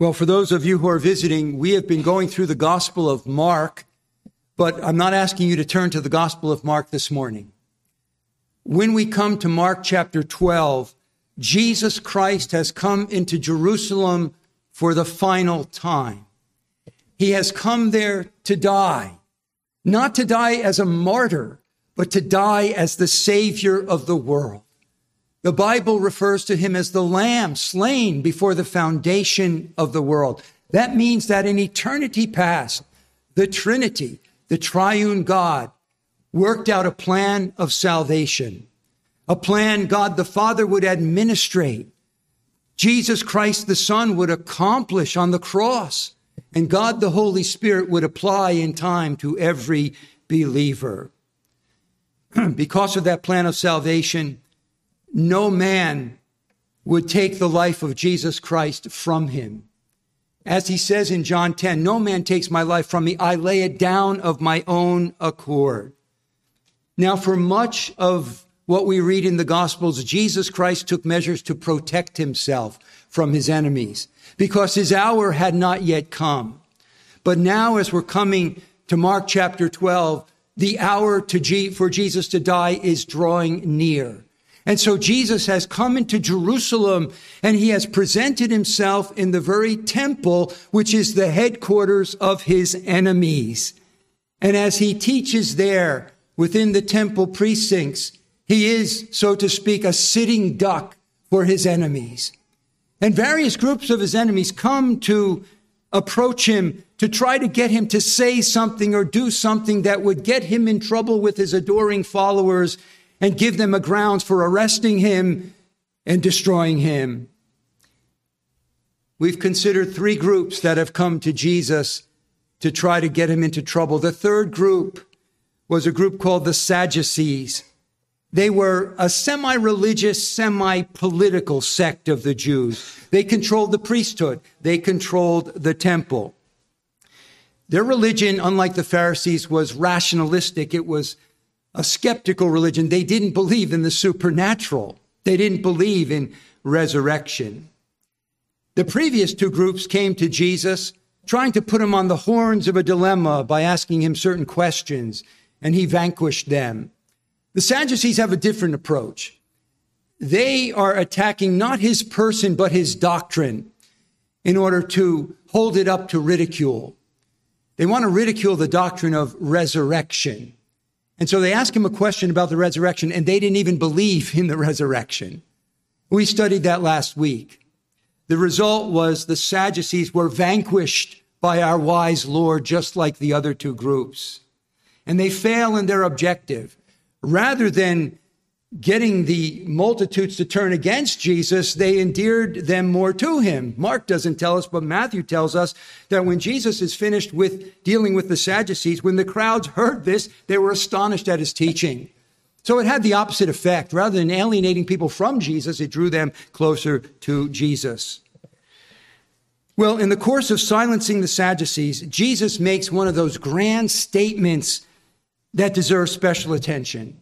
Well, for those of you who are visiting, we have been going through the Gospel of Mark, but I'm not asking you to turn to the Gospel of Mark this morning. When we come to Mark chapter 12, Jesus Christ has come into Jerusalem for the final time. He has come there to die, not to die as a martyr, but to die as the Savior of the world. The Bible refers to him as the lamb slain before the foundation of the world. That means that in eternity past, the Trinity, the triune God, worked out a plan of salvation, a plan God the Father would administrate. Jesus Christ the Son would accomplish on the cross, and God the Holy Spirit would apply in time to every believer. because of that plan of salvation, no man would take the life of Jesus Christ from him. As he says in John 10, no man takes my life from me. I lay it down of my own accord. Now, for much of what we read in the Gospels, Jesus Christ took measures to protect himself from his enemies because his hour had not yet come. But now, as we're coming to Mark chapter 12, the hour to G- for Jesus to die is drawing near. And so Jesus has come into Jerusalem and he has presented himself in the very temple, which is the headquarters of his enemies. And as he teaches there within the temple precincts, he is, so to speak, a sitting duck for his enemies. And various groups of his enemies come to approach him to try to get him to say something or do something that would get him in trouble with his adoring followers and give them a grounds for arresting him and destroying him. We've considered three groups that have come to Jesus to try to get him into trouble. The third group was a group called the Sadducees. They were a semi religious, semi political sect of the Jews. They controlled the priesthood, they controlled the temple. Their religion, unlike the Pharisees, was rationalistic. It was a skeptical religion. They didn't believe in the supernatural. They didn't believe in resurrection. The previous two groups came to Jesus trying to put him on the horns of a dilemma by asking him certain questions, and he vanquished them. The Sadducees have a different approach. They are attacking not his person, but his doctrine in order to hold it up to ridicule. They want to ridicule the doctrine of resurrection. And so they asked him a question about the resurrection, and they didn't even believe in the resurrection. We studied that last week. The result was the Sadducees were vanquished by our wise Lord, just like the other two groups. And they fail in their objective. Rather than getting the multitudes to turn against Jesus, they endeared them more to him. Mark doesn't tell us, but Matthew tells us that when Jesus is finished with dealing with the Sadducees, when the crowds heard this, they were astonished at his teaching. So it had the opposite effect. Rather than alienating people from Jesus, it drew them closer to Jesus. Well, in the course of silencing the Sadducees, Jesus makes one of those grand statements that deserve special attention.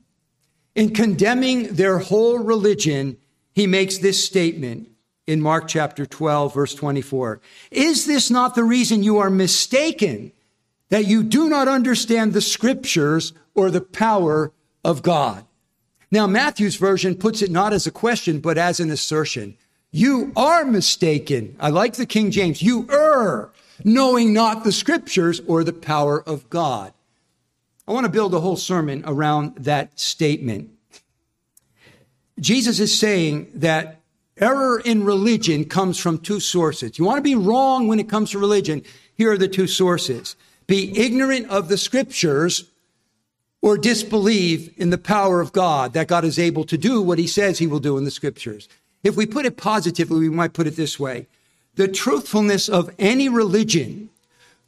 In condemning their whole religion, he makes this statement in Mark chapter 12, verse 24. Is this not the reason you are mistaken that you do not understand the scriptures or the power of God? Now, Matthew's version puts it not as a question, but as an assertion. You are mistaken. I like the King James. You err, knowing not the scriptures or the power of God. I want to build a whole sermon around that statement. Jesus is saying that error in religion comes from two sources. You want to be wrong when it comes to religion? Here are the two sources. Be ignorant of the scriptures or disbelieve in the power of God, that God is able to do what he says he will do in the scriptures. If we put it positively, we might put it this way. The truthfulness of any religion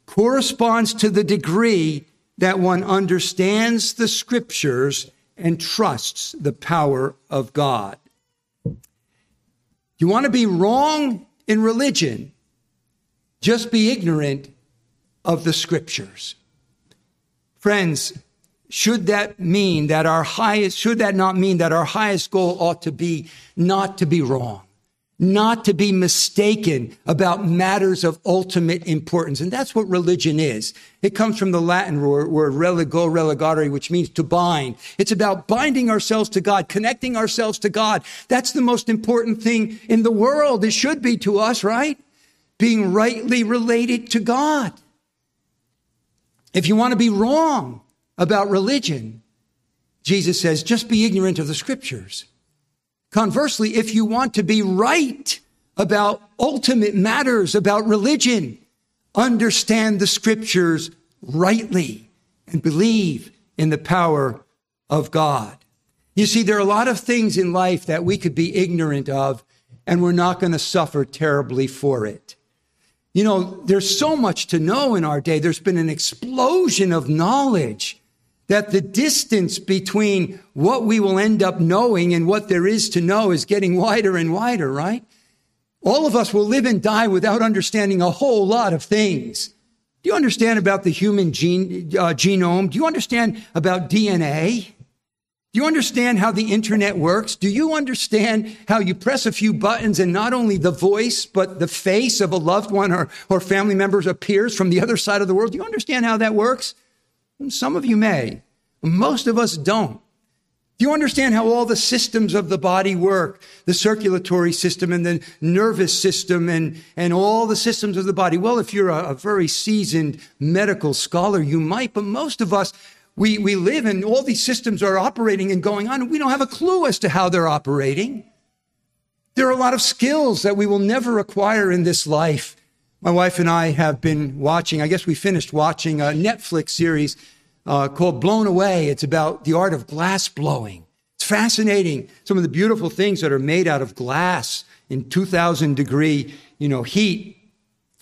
corresponds to the degree that one understands the scriptures and trusts the power of God. You want to be wrong in religion? Just be ignorant of the scriptures. Friends, should that mean that our highest, should that not mean that our highest goal ought to be not to be wrong, not to be mistaken about matters of ultimate importance. And that's what religion is. It comes from the Latin word, word religo, religare, which means to bind. It's about binding ourselves to God, connecting ourselves to God. That's the most important thing in the world. It should be to us, right? Being rightly related to God. If you want to be wrong about religion, Jesus says, just be ignorant of the scriptures. Conversely, if you want to be right about ultimate matters about religion, understand the scriptures rightly and believe in the power of God. You see, there are a lot of things in life that we could be ignorant of, and we're not going to suffer terribly for it. You know, there's so much to know in our day. There's been an explosion of knowledge that the distance between what we will end up knowing and what there is to know is getting wider and wider, right? All of us will live and die without understanding a whole lot of things. Do you understand about the human gene, uh, genome? Do you understand about DNA? Do you understand how the internet works? Do you understand how you press a few buttons and not only the voice, but the face of a loved one or, or family members appears from the other side of the world? Do you understand how that works? Some of you may. Most of us don't. Do you understand how all the systems of the body work? The circulatory system and the nervous system and, and all the systems of the body. Well, if you're a, a very seasoned medical scholar, you might, but most of us, we, we live and all these systems are operating and going on, and we don't have a clue as to how they're operating. There are a lot of skills that we will never acquire in this life. My wife and I have been watching, I guess we finished watching a Netflix series uh, called Blown Away. It's about the art of glass blowing. It's fascinating. Some of the beautiful things that are made out of glass in 2000 degree, you know, heat.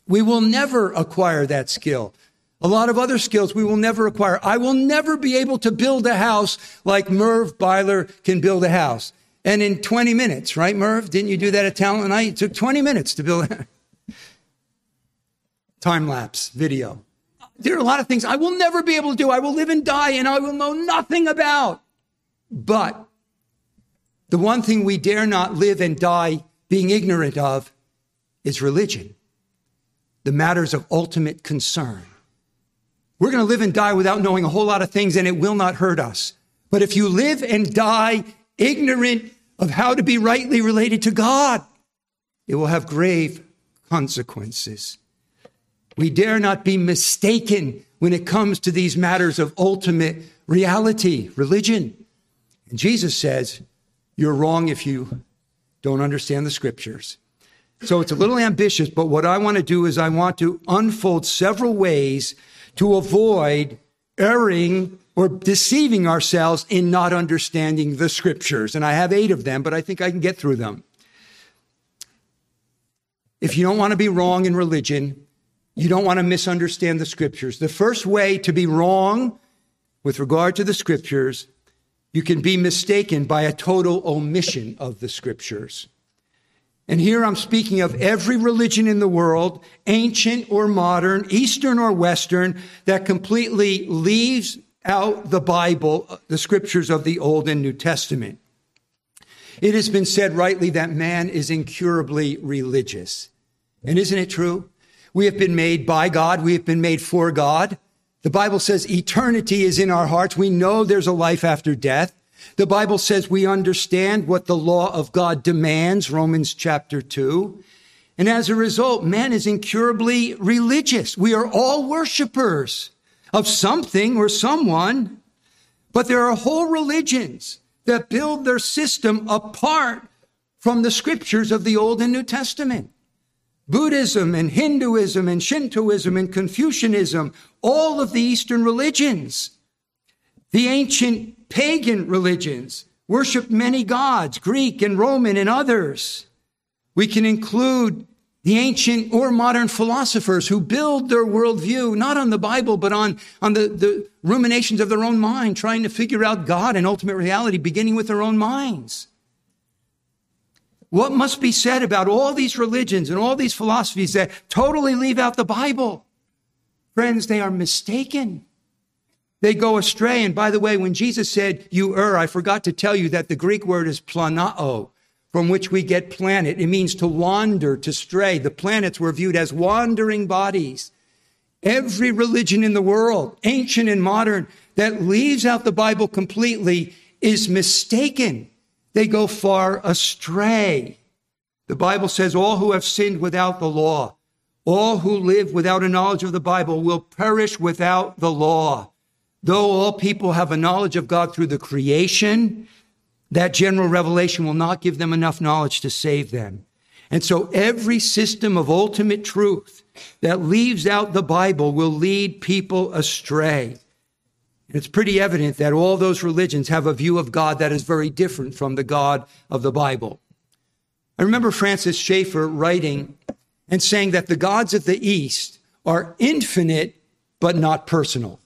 We will never acquire that skill. A lot of other skills we will never acquire. I will never be able to build a house like Merv Byler can build a house. And in 20 minutes, right, Merv? Didn't you do that at Talent Night? It took 20 minutes to build time lapse video. There are a lot of things I will never be able to do. I will live and die and I will know nothing about. But the one thing we dare not live and die being ignorant of is religion, the matters of ultimate concern. We're going to live and die without knowing a whole lot of things and it will not hurt us. But if you live and die ignorant of how to be rightly related to God, it will have grave consequences. We dare not be mistaken when it comes to these matters of ultimate reality, religion. And Jesus says, You're wrong if you don't understand the scriptures. So it's a little ambitious, but what I want to do is I want to unfold several ways to avoid erring or deceiving ourselves in not understanding the scriptures. And I have eight of them, but I think I can get through them. If you don't want to be wrong in religion, you don't want to misunderstand the scriptures. The first way to be wrong with regard to the scriptures, you can be mistaken by a total omission of the scriptures. And here I'm speaking of every religion in the world, ancient or modern, Eastern or Western, that completely leaves out the Bible, the scriptures of the Old and New Testament. It has been said rightly that man is incurably religious. And isn't it true? We have been made by God. We have been made for God. The Bible says eternity is in our hearts. We know there's a life after death. The Bible says we understand what the law of God demands, Romans chapter 2. And as a result, man is incurably religious. We are all worshipers of something or someone, but there are whole religions that build their system apart from the scriptures of the Old and New Testament. Buddhism and Hinduism and Shintoism and Confucianism, all of the Eastern religions. The ancient pagan religions worshiped many gods, Greek and Roman and others. We can include the ancient or modern philosophers who build their worldview not on the Bible, but on, on the, the ruminations of their own mind, trying to figure out God and ultimate reality, beginning with their own minds. What must be said about all these religions and all these philosophies that totally leave out the Bible? Friends, they are mistaken. They go astray. And by the way, when Jesus said, you err, I forgot to tell you that the Greek word is planao, from which we get planet. It means to wander, to stray. The planets were viewed as wandering bodies. Every religion in the world, ancient and modern, that leaves out the Bible completely is mistaken. They go far astray. The Bible says all who have sinned without the law, all who live without a knowledge of the Bible will perish without the law. Though all people have a knowledge of God through the creation, that general revelation will not give them enough knowledge to save them. And so every system of ultimate truth that leaves out the Bible will lead people astray. It's pretty evident that all those religions have a view of God that is very different from the God of the Bible. I remember Francis Schaeffer writing and saying that the gods of the East are infinite but not personal.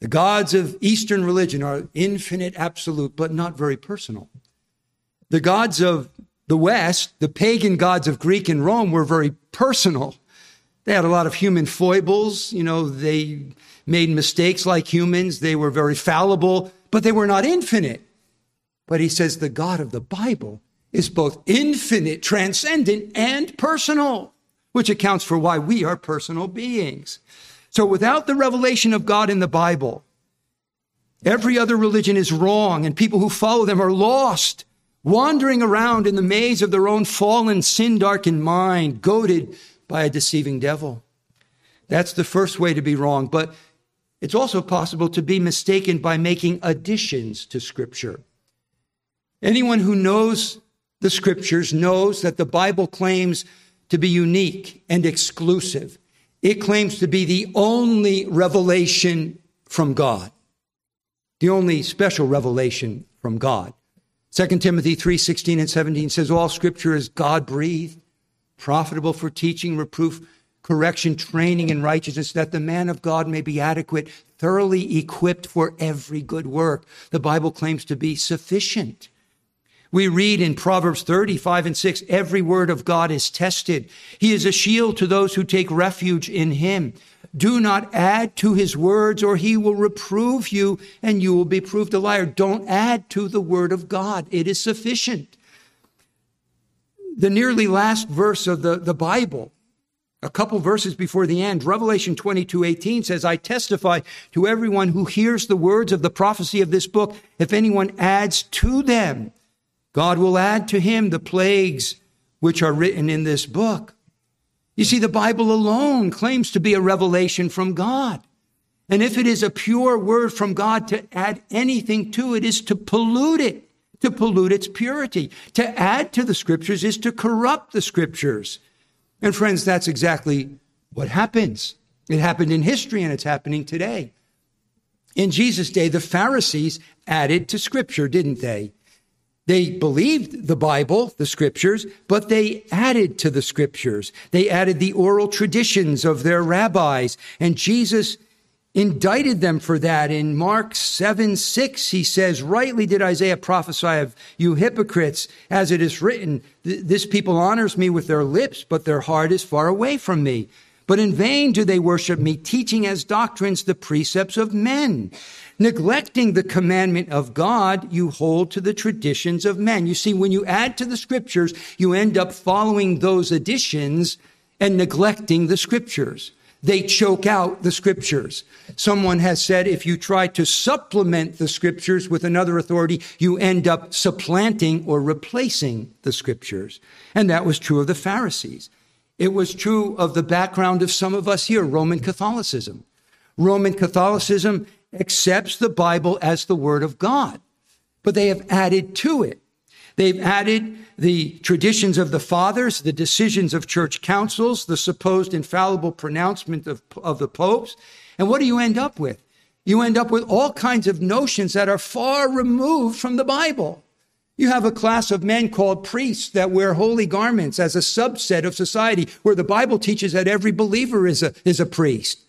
The gods of Eastern religion are infinite, absolute, but not very personal. The gods of the West, the pagan gods of Greek and Rome, were very personal. They had a lot of human foibles. You know, they made mistakes like humans. They were very fallible, but they were not infinite. But he says the God of the Bible is both infinite, transcendent, and personal, which accounts for why we are personal beings. So without the revelation of God in the Bible, every other religion is wrong and people who follow them are lost, wandering around in the maze of their own fallen, sin darkened mind, goaded by a deceiving devil. That's the first way to be wrong. But it's also possible to be mistaken by making additions to Scripture. Anyone who knows the Scriptures knows that the Bible claims to be unique and exclusive. It claims to be the only revelation from God, the only special revelation from God. 2 Timothy 3 16 and 17 says, All scripture is God breathed profitable for teaching, reproof, correction, training in righteousness, that the man of God may be adequate, thoroughly equipped for every good work. The Bible claims to be sufficient. We read in Proverbs 35 and 6, every word of God is tested. He is a shield to those who take refuge in him. Do not add to his words or he will reprove you and you will be proved a liar. Don't add to the word of God. It is sufficient the nearly last verse of the, the Bible, a couple verses before the end, Revelation 22, 18 says, I testify to everyone who hears the words of the prophecy of this book. If anyone adds to them, God will add to him the plagues which are written in this book. You see, the Bible alone claims to be a revelation from God. And if it is a pure word from God to add anything to it is to pollute it to pollute its purity. To add to the scriptures is to corrupt the scriptures. And friends, that's exactly what happens. It happened in history and it's happening today. In Jesus' day, the Pharisees added to scripture, didn't they? They believed the Bible, the scriptures, but they added to the scriptures. They added the oral traditions of their rabbis. And Jesus indicted them for that. In Mark 7 6, he says, Rightly did Isaiah prophesy of you hypocrites, as it is written, This people honors me with their lips, but their heart is far away from me. But in vain do they worship me, teaching as doctrines the precepts of men. Neglecting the commandment of God, you hold to the traditions of men. You see, when you add to the scriptures, you end up following those additions and neglecting the scriptures they choke out the scriptures. Someone has said if you try to supplement the scriptures with another authority, you end up supplanting or replacing the scriptures. And that was true of the Pharisees. It was true of the background of some of us here, Roman Catholicism. Roman Catholicism accepts the Bible as the Word of God, but they have added to it. They've added the traditions of the fathers, the decisions of church councils, the supposed infallible pronouncement of, of the popes. And what do you end up with? You end up with all kinds of notions that are far removed from the Bible. You have a class of men called priests that wear holy garments as a subset of society where the Bible teaches that every believer is a, is a priest.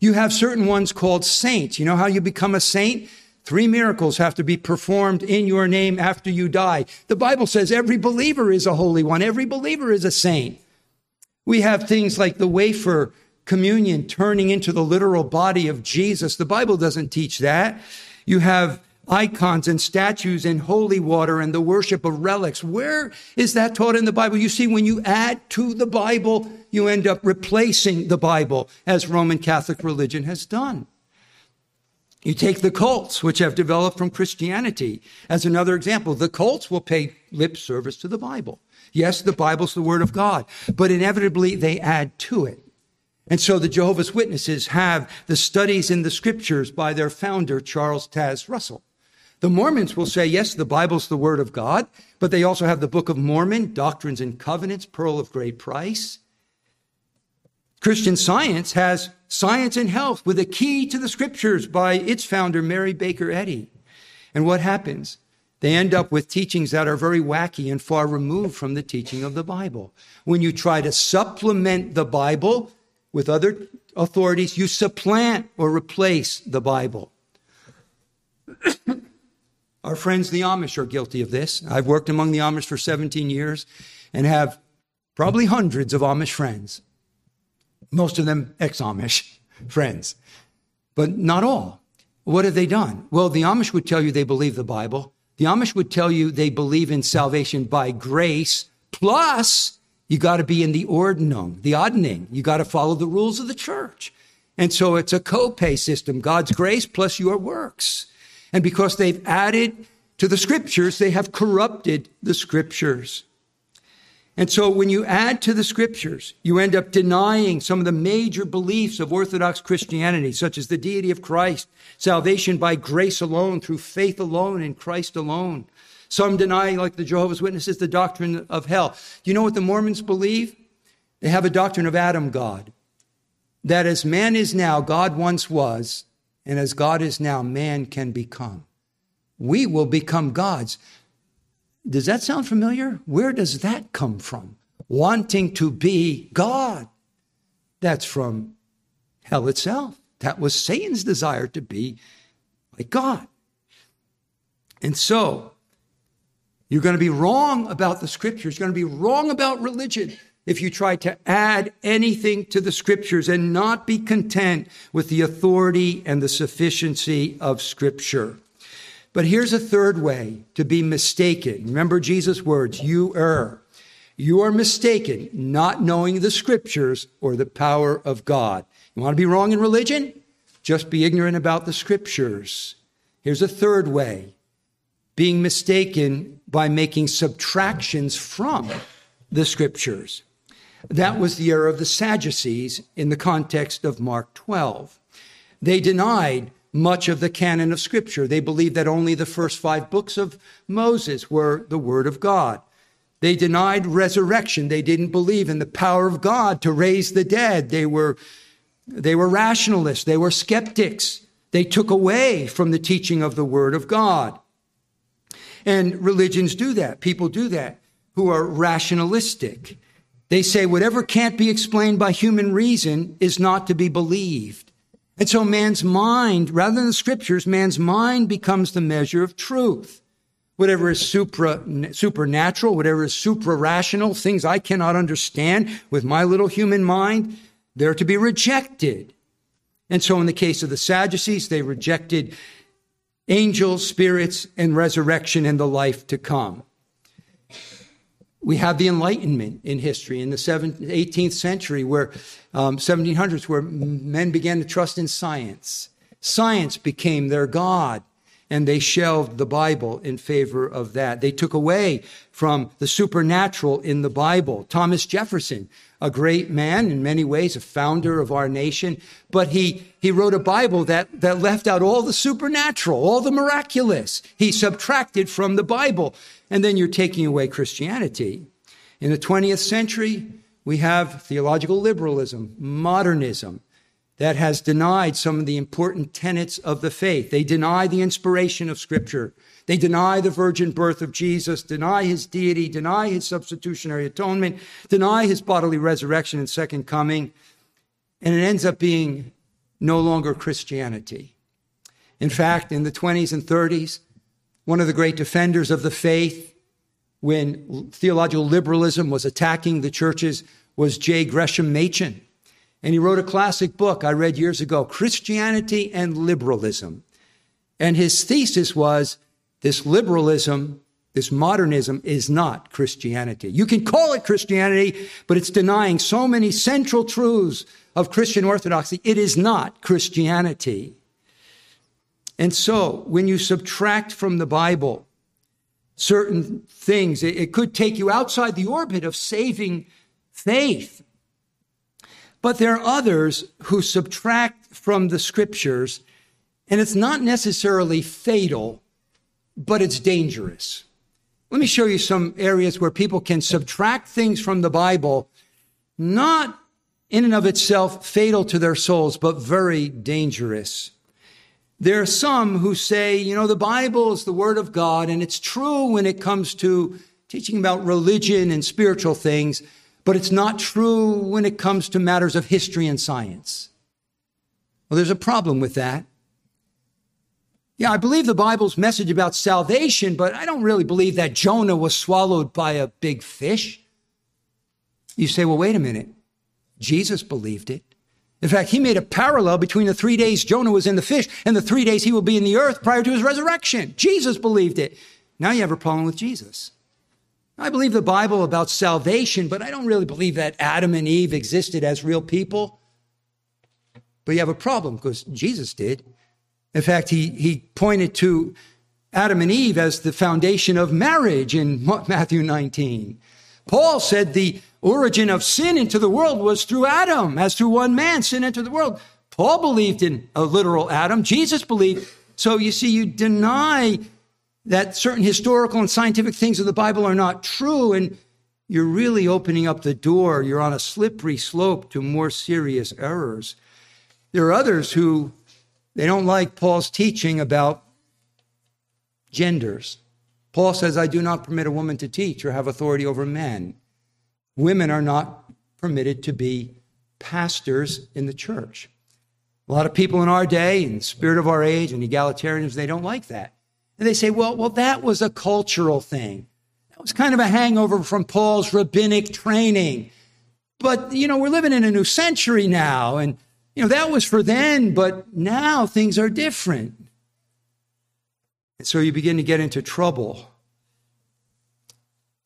You have certain ones called saints. You know how you become a saint? Three miracles have to be performed in your name after you die. The Bible says every believer is a holy one. Every believer is a saint. We have things like the wafer communion turning into the literal body of Jesus. The Bible doesn't teach that. You have icons and statues and holy water and the worship of relics. Where is that taught in the Bible? You see, when you add to the Bible, you end up replacing the Bible, as Roman Catholic religion has done. You take the cults, which have developed from Christianity, as another example. The cults will pay lip service to the Bible. Yes, the Bible's the Word of God, but inevitably they add to it. And so the Jehovah's Witnesses have the studies in the scriptures by their founder, Charles Taze Russell. The Mormons will say, yes, the Bible's the Word of God, but they also have the Book of Mormon, Doctrines and Covenants, Pearl of Great Price. Christian Science has Science and Health with a key to the scriptures by its founder, Mary Baker Eddy. And what happens? They end up with teachings that are very wacky and far removed from the teaching of the Bible. When you try to supplement the Bible with other authorities, you supplant or replace the Bible. Our friends, the Amish, are guilty of this. I've worked among the Amish for 17 years and have probably hundreds of Amish friends most of them ex Amish friends, but not all. What have they done? Well, the Amish would tell you they believe the Bible. The Amish would tell you they believe in salvation by grace, plus you got to be in the ordinum, the ordning. You got to follow the rules of the church. And so it's a co-pay system, God's grace plus your works. And because they've added to the scriptures, they have corrupted the scriptures. And so when you add to the scriptures, you end up denying some of the major beliefs of Orthodox Christianity, such as the deity of Christ, salvation by grace alone, through faith alone, in Christ alone. Some deny, like the Jehovah's Witnesses, the doctrine of hell. Do you know what the Mormons believe? They have a doctrine of Adam God. That as man is now, God once was, and as God is now, man can become. We will become gods. Does that sound familiar? Where does that come from? Wanting to be God. That's from hell itself. That was Satan's desire to be like God. And so, you're going to be wrong about the scriptures. You're going to be wrong about religion if you try to add anything to the scriptures and not be content with the authority and the sufficiency of scripture. But here's a third way to be mistaken. Remember Jesus' words, you err. You are mistaken, not knowing the scriptures or the power of God. You want to be wrong in religion? Just be ignorant about the scriptures. Here's a third way being mistaken by making subtractions from the scriptures. That was the error of the Sadducees in the context of Mark 12. They denied much of the canon of Scripture. They believed that only the first five books of Moses were the Word of God. They denied resurrection. They didn't believe in the power of God to raise the dead. They were, they were rationalists. They were skeptics. They took away from the teaching of the Word of God. And religions do that. People do that who are rationalistic. They say whatever can't be explained by human reason is not to be believed. And so man's mind, rather than the scriptures, man's mind becomes the measure of truth. Whatever is supra, supernatural, whatever is supra rational, things I cannot understand with my little human mind, they're to be rejected. And so in the case of the Sadducees, they rejected angels, spirits, and resurrection and the life to come. We have the Enlightenment in history in the 18th century, where um, 1700s, where men began to trust in science. Science became their God, and they shelved the Bible in favor of that. They took away from the supernatural in the Bible. Thomas Jefferson, a great man in many ways, a founder of our nation, but he, he wrote a Bible that, that left out all the supernatural, all the miraculous. He subtracted from the Bible and then you're taking away Christianity. In the 20th century, we have theological liberalism, modernism, that has denied some of the important tenets of the faith. They deny the inspiration of Scripture. They deny the virgin birth of Jesus, deny his deity, deny his substitutionary atonement, deny his bodily resurrection and second coming. And it ends up being no longer Christianity. In fact, in the 20s and 30s, one of the great defenders of the faith when theological liberalism was attacking the churches was J. Gresham Machen. And he wrote a classic book I read years ago, Christianity and Liberalism. And his thesis was this liberalism, this modernism is not Christianity. You can call it Christianity, but it's denying so many central truths of Christian orthodoxy. It is not Christianity. And so when you subtract from the Bible certain things, it, could take you outside the orbit of saving faith. But there are others who subtract from the scriptures, and it's not necessarily fatal, but it's dangerous. Let me show you some areas where people can subtract things from the Bible, not in and of itself fatal to their souls, but very dangerous. There are some who say, you know, the Bible is the Word of God, and it's true when it comes to teaching about religion and spiritual things, but it's not true when it comes to matters of history and science. Well, there's a problem with that. Yeah, I believe the Bible's message about salvation, but I don't really believe that Jonah was swallowed by a big fish. You say, well, wait a minute. Jesus believed it. In fact, he made a parallel between the three days Jonah was in the fish and the three days he will be in the earth prior to his resurrection. Jesus believed it. Now you have a problem with Jesus. I believe the Bible about salvation, but I don't really believe that Adam and Eve existed as real people. But you have a problem because Jesus did. In fact, he, he pointed to Adam and Eve as the foundation of marriage in Matthew 19. Paul said the origin of sin into the world was through Adam, as through one man sin entered the world. Paul believed in a literal Adam. Jesus believed. So you see, you deny that certain historical and scientific things of the Bible are not true, and you're really opening up the door. You're on a slippery slope to more serious errors. There are others who they don't like Paul's teaching about genders. Paul says, I do not permit a woman to teach or have authority over men. Women are not permitted to be pastors in the church. A lot of people in our day, in the spirit of our age, and egalitarianism, they don't like that. And they say, well, well, that was a cultural thing. That was kind of a hangover from Paul's rabbinic training. But, you know, we're living in a new century now, and you know, that was for then, but now things are different. And so you begin to get into trouble.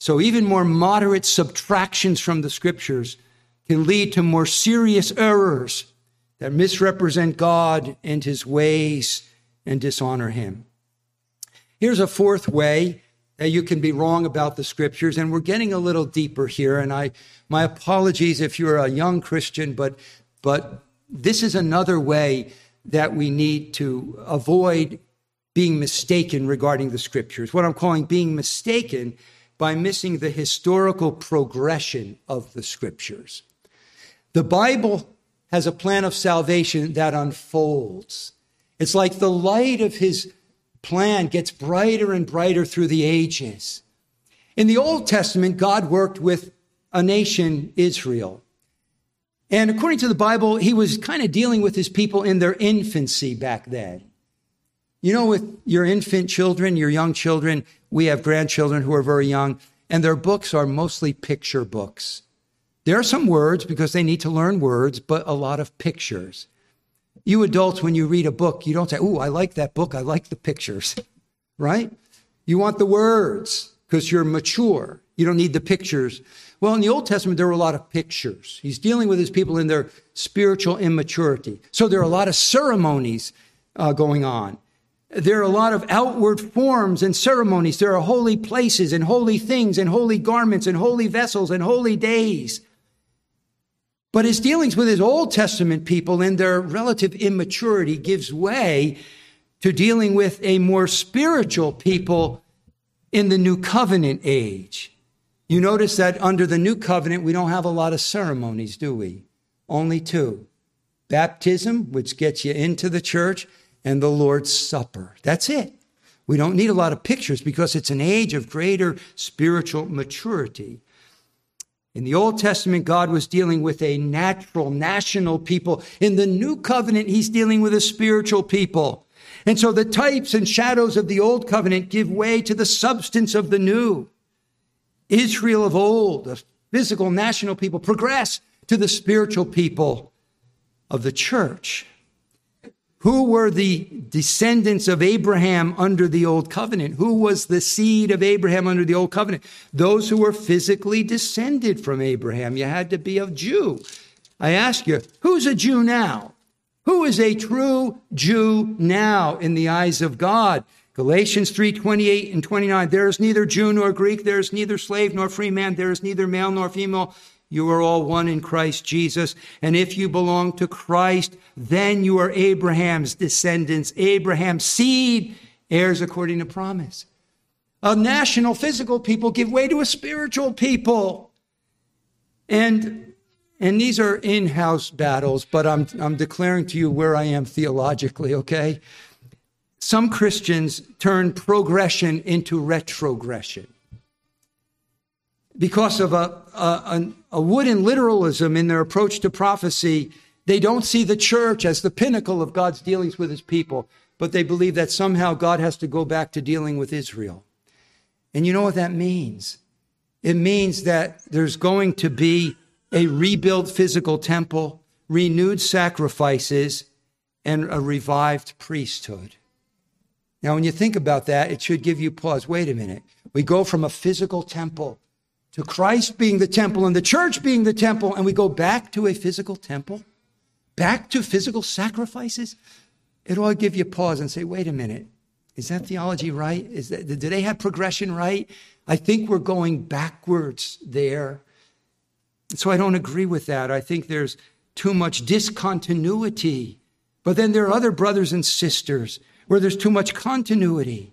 So even more moderate subtractions from the scriptures can lead to more serious errors that misrepresent God and his ways and dishonor him. Here's a fourth way that you can be wrong about the scriptures and we're getting a little deeper here and I my apologies if you're a young Christian but but this is another way that we need to avoid being mistaken regarding the scriptures. What I'm calling being mistaken by missing the historical progression of the scriptures. The Bible has a plan of salvation that unfolds. It's like the light of his plan gets brighter and brighter through the ages. In the Old Testament, God worked with a nation, Israel. And according to the Bible, he was kind of dealing with his people in their infancy back then. You know, with your infant children, your young children, we have grandchildren who are very young, and their books are mostly picture books. There are some words because they need to learn words, but a lot of pictures. You adults, when you read a book, you don't say, Oh, I like that book. I like the pictures, right? You want the words because you're mature. You don't need the pictures. Well, in the Old Testament, there were a lot of pictures. He's dealing with his people in their spiritual immaturity. So there are a lot of ceremonies uh, going on. There are a lot of outward forms and ceremonies. There are holy places and holy things and holy garments and holy vessels and holy days. But his dealings with his Old Testament people and their relative immaturity gives way to dealing with a more spiritual people in the new covenant age. You notice that under the new covenant, we don't have a lot of ceremonies, do we? Only two baptism, which gets you into the church, and the Lord's Supper. That's it. We don't need a lot of pictures because it's an age of greater spiritual maturity. In the Old Testament, God was dealing with a natural, national people. In the New Covenant, He's dealing with a spiritual people. And so the types and shadows of the Old Covenant give way to the substance of the New. Israel of old, the physical national people, progress to the spiritual people of the church. Who were the descendants of Abraham under the old covenant? Who was the seed of Abraham under the old covenant? Those who were physically descended from Abraham. You had to be a Jew. I ask you, who's a Jew now? Who is a true Jew now in the eyes of God? Galatians 3 28 and 29. There is neither Jew nor Greek, there is neither slave nor free man, there is neither male nor female. You are all one in Christ Jesus. And if you belong to Christ, then you are Abraham's descendants, Abraham's seed, heirs according to promise. A national physical people give way to a spiritual people. And, and these are in-house battles, but I'm, I'm declaring to you where I am theologically, okay? Some Christians turn progression into retrogression because of a, a, a, wooden literalism in their approach to prophecy, they don't see the church as the pinnacle of God's dealings with his people, but they believe that somehow God has to go back to dealing with Israel. And you know what that means? It means that there's going to be a rebuilt physical temple, renewed sacrifices, and a revived priesthood. Now, when you think about that, it should give you pause. Wait a minute. We go from a physical temple to Christ being the temple and the church being the temple, and we go back to a physical temple, back to physical sacrifices, it ought to give you pause and say, wait a minute, is that theology right? Is that, do they have progression right? I think we're going backwards there. So I don't agree with that. I think there's too much discontinuity. But then there are other brothers and sisters where there's too much continuity.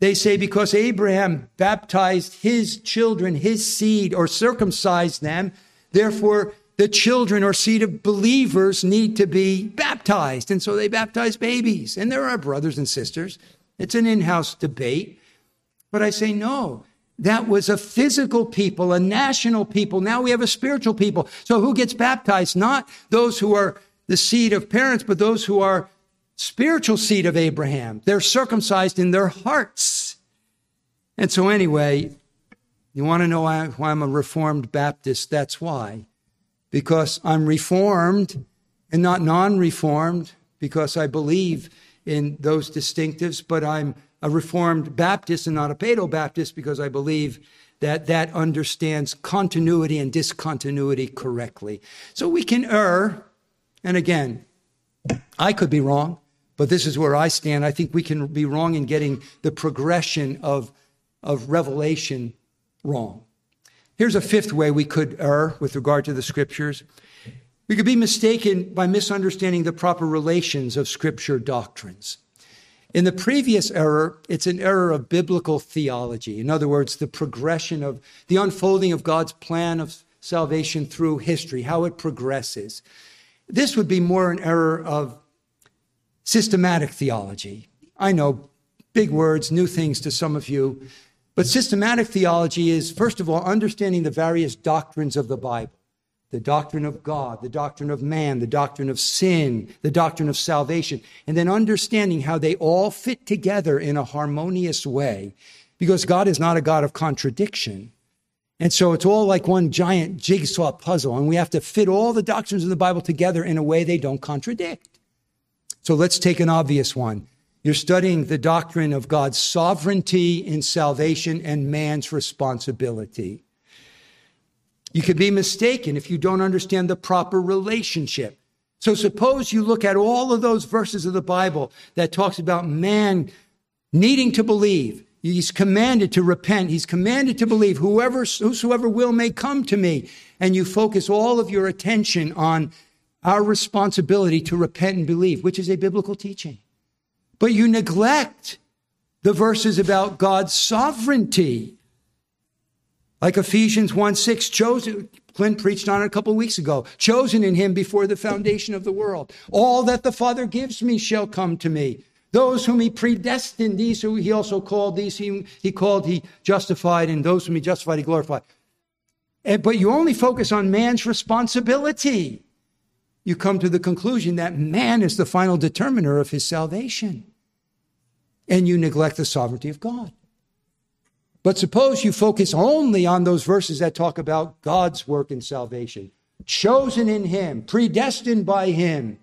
They say because Abraham baptized his children, his seed, or circumcised them, therefore the children or seed of believers need to be baptized. And so they baptize babies. And there are brothers and sisters. It's an in house debate. But I say, no, that was a physical people, a national people. Now we have a spiritual people. So who gets baptized? Not those who are the seed of parents, but those who are spiritual seed of Abraham. They're circumcised in their hearts. And so, anyway, you want to know why, I'm a Reformed Baptist? That's why. Because I'm Reformed and not non Reformed, because I believe in those distinctives, but I'm a Reformed Baptist and not a Paedo Baptist because I believe that that understands continuity and discontinuity correctly. So we can err. And again, I could be wrong. But this is where I stand. I think we can be wrong in getting the progression of, of revelation wrong. Here's a fifth way we could err with regard to the scriptures. We could be mistaken by misunderstanding the proper relations of scripture doctrines. In the previous error, it's an error of biblical theology. In other words, the progression of the unfolding of God's plan of salvation through history, how it progresses. This would be more an error of systematic theology. I know big words, new things to some of you, but systematic theology is, first of all, understanding the various doctrines of the Bible the doctrine of God, the doctrine of man, the doctrine of sin, the doctrine of salvation, and then understanding how they all fit together in a harmonious way because God is not a God of contradiction. And so it's all like one giant jigsaw puzzle, and we have to fit all the doctrines of the Bible together in a way they don't contradict. So let's take an obvious one. You're studying the doctrine of God's sovereignty in salvation and man's responsibility. You could be mistaken if you don't understand the proper relationship. So suppose you look at all of those verses of the Bible that talks about man needing to believe. He's commanded to repent. He's commanded to believe. Whoever, whosoever will may come to me. And you focus all of your attention on our responsibility to repent and believe, which is a biblical teaching. But you neglect the verses about God's sovereignty. Like Ephesians 1 6, chosen, Clint preached on it a couple weeks ago, chosen in him before the foundation of the world. All that the Father gives me shall come to me. Those whom he predestined, these who he also called, these whom he called, he justified, and those whom he justified, he glorified. And, but you only focus on man's responsibility you come to the conclusion that man is the final determiner of his salvation. And you neglect the sovereignty of God. But suppose you focus only on those verses that talk about God's work in salvation, chosen in him, predestined by him,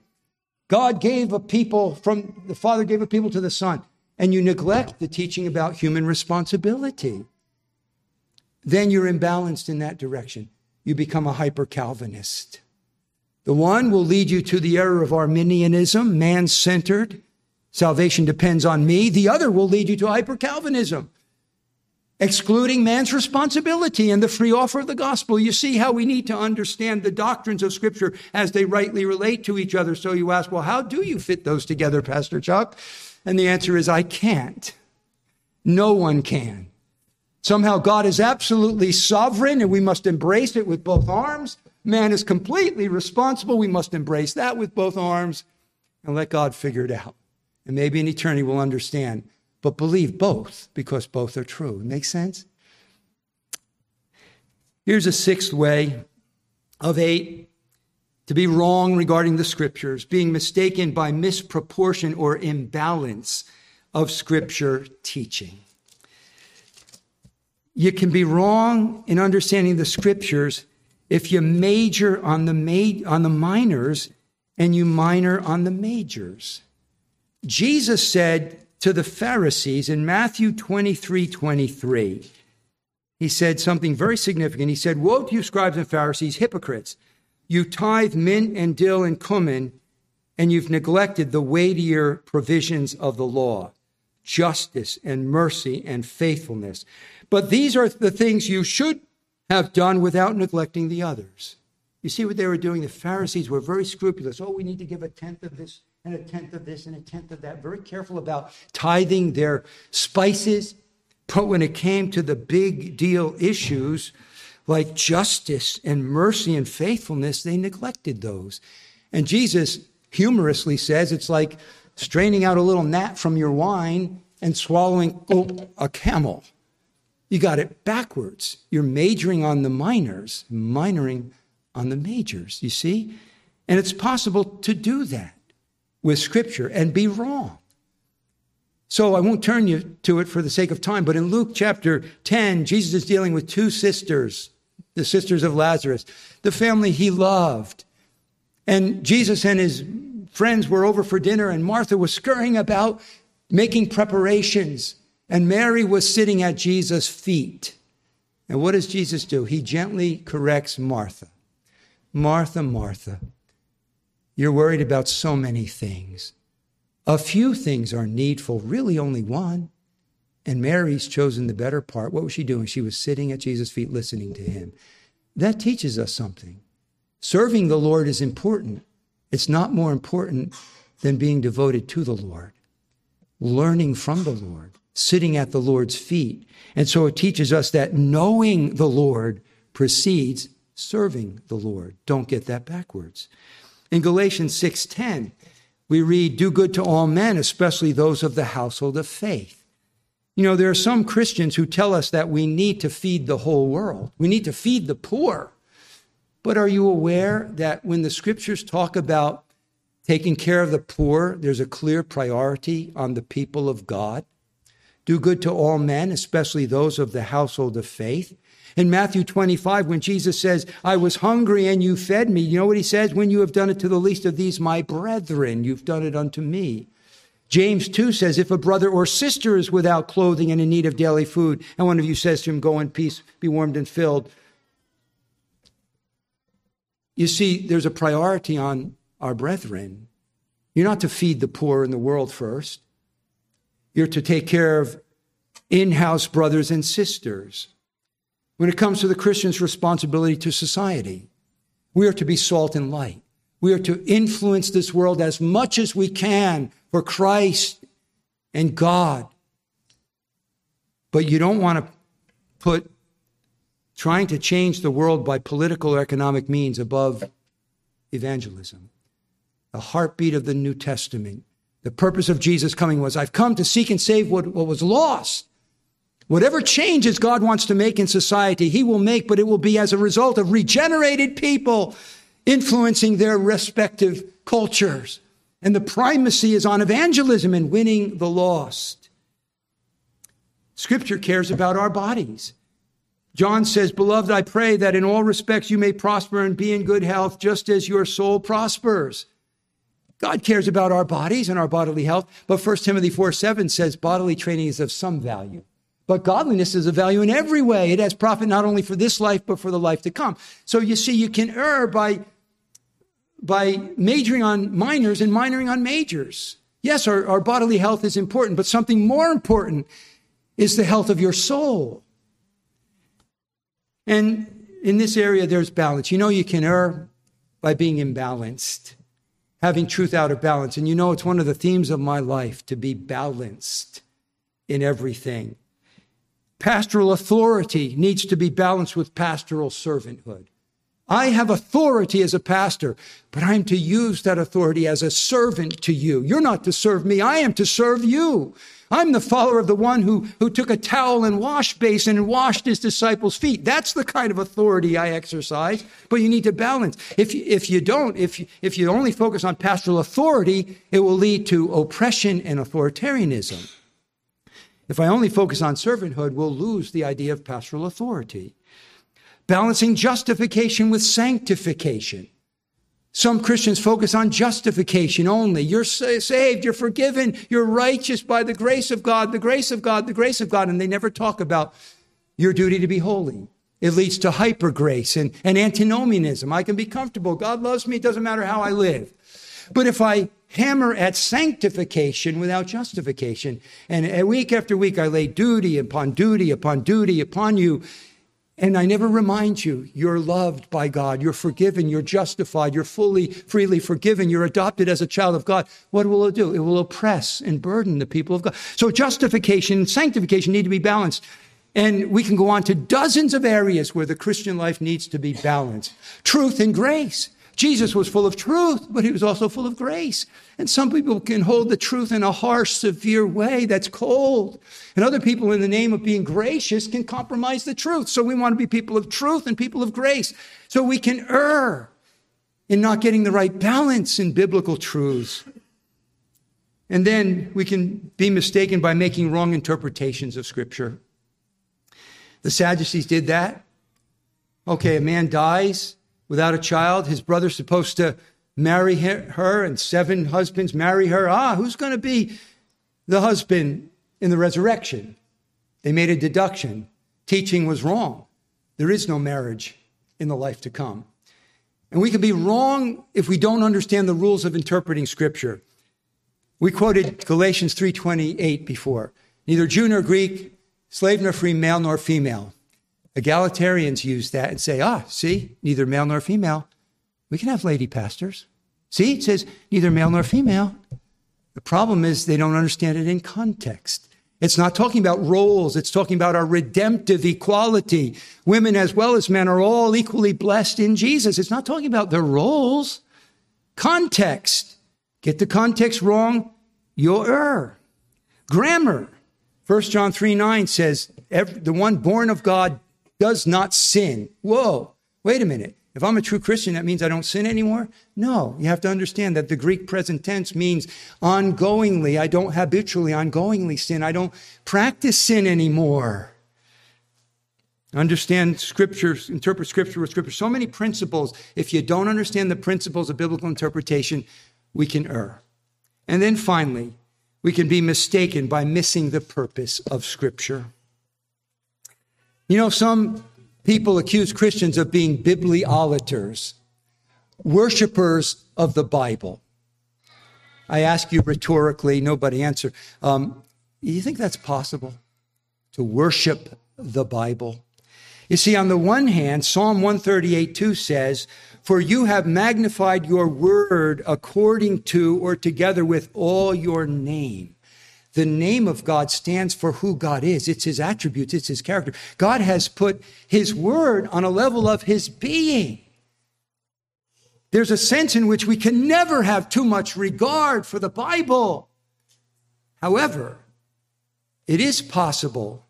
God gave a people from the Father gave a people to the Son, and you neglect the teaching about human responsibility, then you're imbalanced in that direction. You become a hyper Calvinist. The one will lead you to the error of Arminianism, man centered. Salvation depends on me. The other will lead you to hyper Calvinism, excluding man's responsibility and the free offer of the gospel. You see how we need to understand the doctrines of Scripture as they rightly relate to each other. So you ask, well, how do you fit those together, Pastor Chuck? And the answer is, I can't. No one can. Somehow God is absolutely sovereign and we must embrace it with both arms. Man is completely responsible. We must embrace that with both arms and let God figure it out. And maybe in eternity we'll understand but believe both because both are true. Make sense? Here's a sixth way of eight to be wrong regarding the scriptures, being mistaken by misproportion or imbalance of scripture teaching. You can be wrong in understanding the scriptures if you major on the, ma- on the minors and you minor on the majors. Jesus said, to the Pharisees in Matthew 23 23. He said something very significant. He said, Woe to you, scribes and Pharisees, hypocrites! You tithe mint and dill and cumin, and you've neglected the weightier provisions of the law justice and mercy and faithfulness. But these are the things you should have done without neglecting the others. You see what they were doing? The Pharisees were very scrupulous. Oh, we need to give a tenth of this and a tenth of this and a tenth of that. Very careful about tithing their spices. But when it came to the big deal issues like justice and mercy and faithfulness, they neglected those. And Jesus humorously says it's like straining out a little gnat from your wine and swallowing oh, a camel. You got it backwards. You're majoring on the minors, minoring on the majors, you see? And it's possible to do that with Scripture and be wrong. So I won't turn you to it for the sake of time, but in Luke chapter 10, Jesus is dealing with two sisters, the sisters of Lazarus, the family he loved. And Jesus and his friends were over for dinner, and Martha was scurrying about making preparations, and Mary was sitting at Jesus' feet. And what does Jesus do? He gently corrects Martha. Martha, Martha, you're worried about so many things. A few things are needful, really only one. And Mary's chosen the better part. What was she doing? She was sitting at Jesus' feet listening to him. That teaches us something. Serving the Lord is important. It's not more important than being devoted to the Lord, learning from the Lord, sitting at the Lord's feet. And so it teaches us that knowing the Lord precedes serving the Lord. Don't get that backwards. In Galatians 6:10, we read, "Do good to all men, especially those of the household of faith." You know, there are some Christians who tell us that we need to feed the whole world. We need to feed the poor. But are you aware that when the scriptures talk about taking care of the poor, there's a clear priority on the people of God? Do good to all men, especially those of the household of faith. In Matthew 25, when Jesus says, I was hungry and you fed me, you know what he says? When you have done it to the least of these, my brethren, you've done it unto me. James 2 says, If a brother or sister is without clothing and in need of daily food, and one of you says to him, Go in peace, be warmed and filled. You see, there's a priority on our brethren. You're not to feed the poor in the world first, you're to take care of in house brothers and sisters when it comes to the Christian's responsibility to society. We are to be salt and light. We are to influence this world as much as we can for Christ and God. But you don't want to put trying to change the world by political or economic means above evangelism. The heartbeat of the New Testament. The purpose of Jesus coming was, I've come to seek and save what, what was lost. Whatever changes God wants to make in society, He will make, but it will be as a result of regenerated people influencing their respective cultures. And the primacy is on evangelism and winning the lost. Scripture cares about our bodies. John says, Beloved, I pray that in all respects you may prosper and be in good health, just as your soul prospers. God cares about our bodies and our bodily health, but 1 Timothy 4 7 says bodily training is of some value. But godliness is of value in every way. It has profit not only for this life, but for the life to come. So you see, you can err by, by majoring on minors and minoring on majors. Yes, our, our bodily health is important, but something more important is the health of your soul. And in this area, there's balance. You know, you can err by being imbalanced, having truth out of balance. And you know, it's one of the themes of my life to be balanced in everything. Pastoral authority needs to be balanced with pastoral servanthood. I have authority as a pastor, but I'm to use that authority as a servant to you. You're not to serve me. I am to serve you. I'm the follower of the one who, who took a towel and wash basin and washed his disciples' feet. That's the kind of authority I exercise, but you need to balance. If, if you don't, if, you, if you only focus on pastoral authority, it will lead to oppression and authoritarianism. If I only focus on servanthood, we'll lose the idea of pastoral authority. Balancing justification with sanctification. Some Christians focus on justification only. You're saved, you're forgiven, you're righteous by the grace of God, the grace of God, the grace of God, and they never talk about your duty to be holy. It leads to hyper grace and, and antinomianism. I can be comfortable. God loves me. It doesn't matter how I live. But if I hammer at sanctification without justification, and week after week I lay duty upon duty upon duty upon you, and I never remind you, you're loved by God, you're forgiven, you're justified, you're fully, freely forgiven, you're adopted as a child of God. What will it do? It will oppress and burden the people of God. So justification and sanctification need to be balanced. And we can go on to dozens of areas where the Christian life needs to be balanced. Truth and grace. Jesus was full of truth, but he was also full of grace. And some people can hold the truth in a harsh, severe way that's cold. And other people, in the name of being gracious, can compromise the truth. So we want to be people of truth and people of grace. So we can err in not getting the right balance in biblical truths. And then we can be mistaken by making wrong interpretations of Scripture. The Sadducees did that. Okay, a man dies without a child. His brother's supposed to marry her, and seven husbands marry her. Ah, who's going to be the husband in the resurrection? They made a deduction. Teaching was wrong. There is no marriage in the life to come. And we can be wrong if we don't understand the rules of interpreting scripture. We quoted Galatians 3:28 before. Neither Jew nor Greek, slave nor free, male nor female. Egalitarians use that and say, ah, see, neither male nor female. We can have lady pastors. See, it says neither male nor female. The problem is they don't understand it in context. It's not talking about roles. It's talking about our redemptive equality. Women as well as men are all equally blessed in Jesus. It's not talking about their roles. Context. Get the context wrong, you'll err. Grammar. 1 John 3 9 says, the one born of God does not sin. Whoa, wait a minute. If I'm a true Christian, that means I don't sin anymore? No, you have to understand that the Greek present tense means ongoingly. I don't habitually, ongoingly sin. I don't practice sin anymore. Understand scripture, interpret scripture with scripture. So many principles. If you don't understand the principles of biblical interpretation, we can err. And then finally, we can be mistaken by missing the purpose of scripture. You know, some people accuse Christians of being bibliolaters, worshippers of the Bible. I ask you rhetorically, nobody answer. Um, you think that's possible to worship the Bible? You see, on the one hand, Psalm 138 2 says, For you have magnified your word according to or together with all your name. The name of God stands for who God is. It's his attributes, it's his character. God has put his word on a level of his being. There's a sense in which we can never have too much regard for the Bible. However, it is possible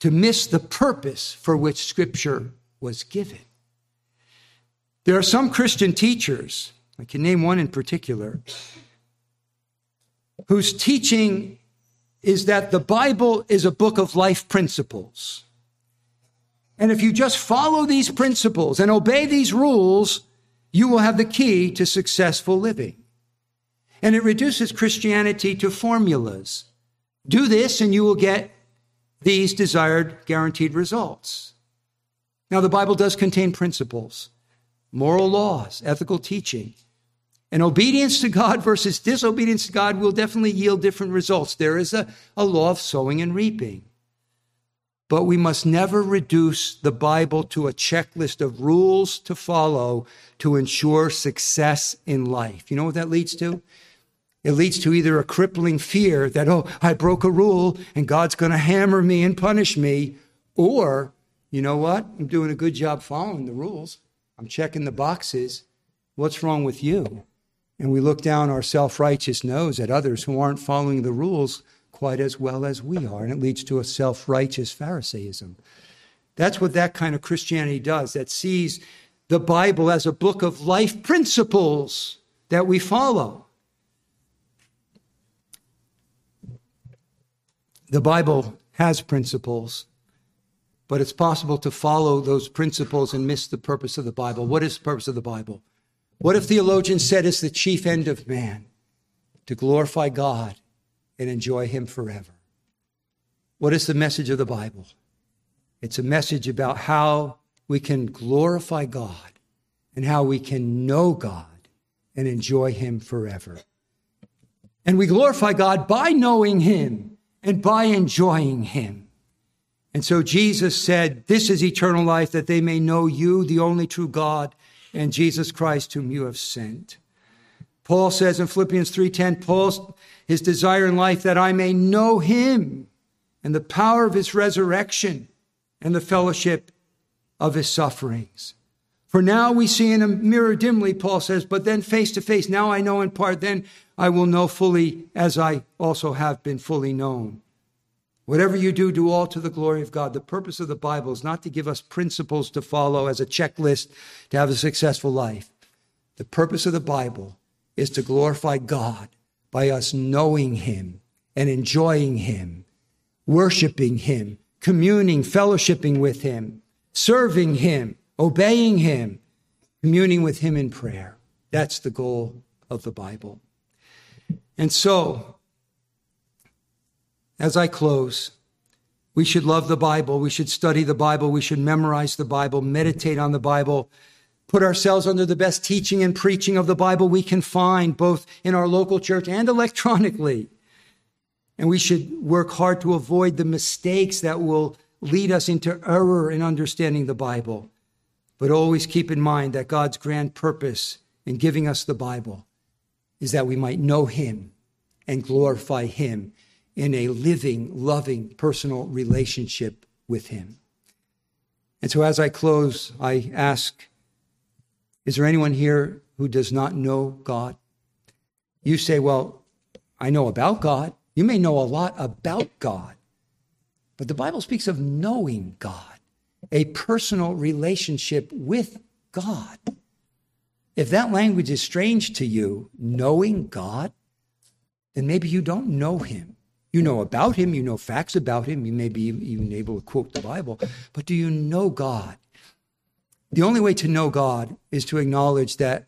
to miss the purpose for which Scripture was given. There are some Christian teachers, I can name one in particular, whose teaching is that the Bible is a book of life principles. And if you just follow these principles and obey these rules, you will have the key to successful living. And it reduces Christianity to formulas. Do this and you will get these desired guaranteed results. Now, the Bible does contain principles, moral laws, ethical teaching. And obedience to God versus disobedience to God will definitely yield different results. There is a, a law of sowing and reaping. But we must never reduce the Bible to a checklist of rules to follow to ensure success in life. You know what that leads to? It leads to either a crippling fear that, oh, I broke a rule and God's going to hammer me and punish me, or, you know what? I'm doing a good job following the rules. I'm checking the boxes. What's wrong with you? And we look down our self righteous nose at others who aren't following the rules quite as well as we are. And it leads to a self righteous Pharisaism. That's what that kind of Christianity does, that sees the Bible as a book of life principles that we follow. The Bible has principles, but it's possible to follow those principles and miss the purpose of the Bible. What is the purpose of the Bible? What if theologians said it's the chief end of man to glorify God and enjoy Him forever? What is the message of the Bible? It's a message about how we can glorify God and how we can know God and enjoy Him forever. And we glorify God by knowing Him and by enjoying Him. And so Jesus said, This is eternal life, that they may know you, the only true God and Jesus Christ whom you have sent. Paul says in Philippians 3:10, Paul's his desire in life that I may know him and the power of his resurrection and the fellowship of his sufferings. For now we see in a mirror dimly, Paul says, but then face to face. Now I know in part, then I will know fully as I also have been fully known. Whatever you do, do all to the glory of God. The purpose of the Bible is not to give us principles to follow as a checklist to have a successful life. The purpose of the Bible is to glorify God by us knowing Him and enjoying Him, worshiping Him, communing, fellowshipping with Him, serving Him, obeying Him, communing with Him in prayer. That's the goal of the Bible. And so, as I close, we should love the Bible. We should study the Bible. We should memorize the Bible, meditate on the Bible, put ourselves under the best teaching and preaching of the Bible we can find, both in our local church and electronically. And we should work hard to avoid the mistakes that will lead us into error in understanding the Bible. But always keep in mind that God's grand purpose in giving us the Bible is that we might know Him and glorify Him in a living, loving, personal relationship with Him. And so as I close, I ask Is there anyone here who does not know God? You say, Well, I know about God. You may know a lot about God, but the Bible speaks of knowing God, a personal relationship with God. If that language is strange to you, knowing God, then maybe you don't know Him. You know about him, you know facts about him, you may be even able to quote the Bible, but do you know God? The only way to know God is to acknowledge that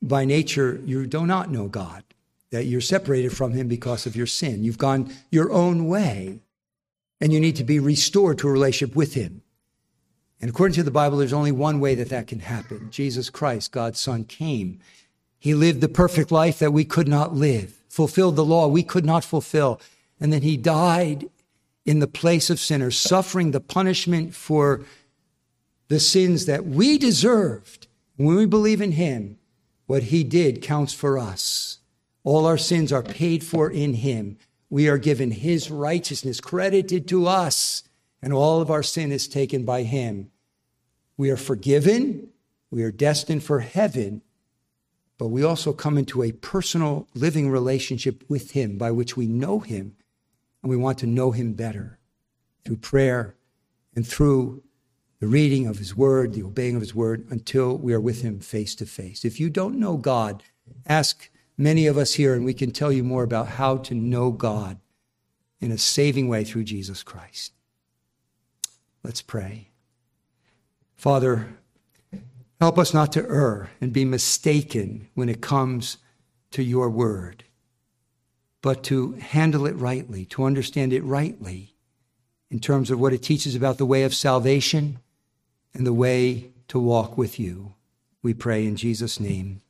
by nature you do not know God, that you're separated from him because of your sin. You've gone your own way, and you need to be restored to a relationship with him. And according to the Bible, there's only one way that that can happen. Jesus Christ, God's Son, came. He lived the perfect life that we could not live fulfilled the law we could not fulfill. And then he died in the place of sinners, suffering the punishment for the sins that we deserved. When we believe in him, what he did counts for us. All our sins are paid for in him. We are given his righteousness credited to us, and all of our sin is taken by him. We are forgiven. We are destined for heaven but we also come into a personal living relationship with Him by which we know Him and we want to know Him better through prayer and through the reading of His Word, the obeying of His Word, until we are with Him face to face. If you don't know God, ask many of us here and we can tell you more about how to know God in a saving way through Jesus Christ. Let's pray. Father, Help us not to err and be mistaken when it comes to your word, but to handle it rightly, to understand it rightly in terms of what it teaches about the way of salvation and the way to walk with you. We pray in Jesus' name.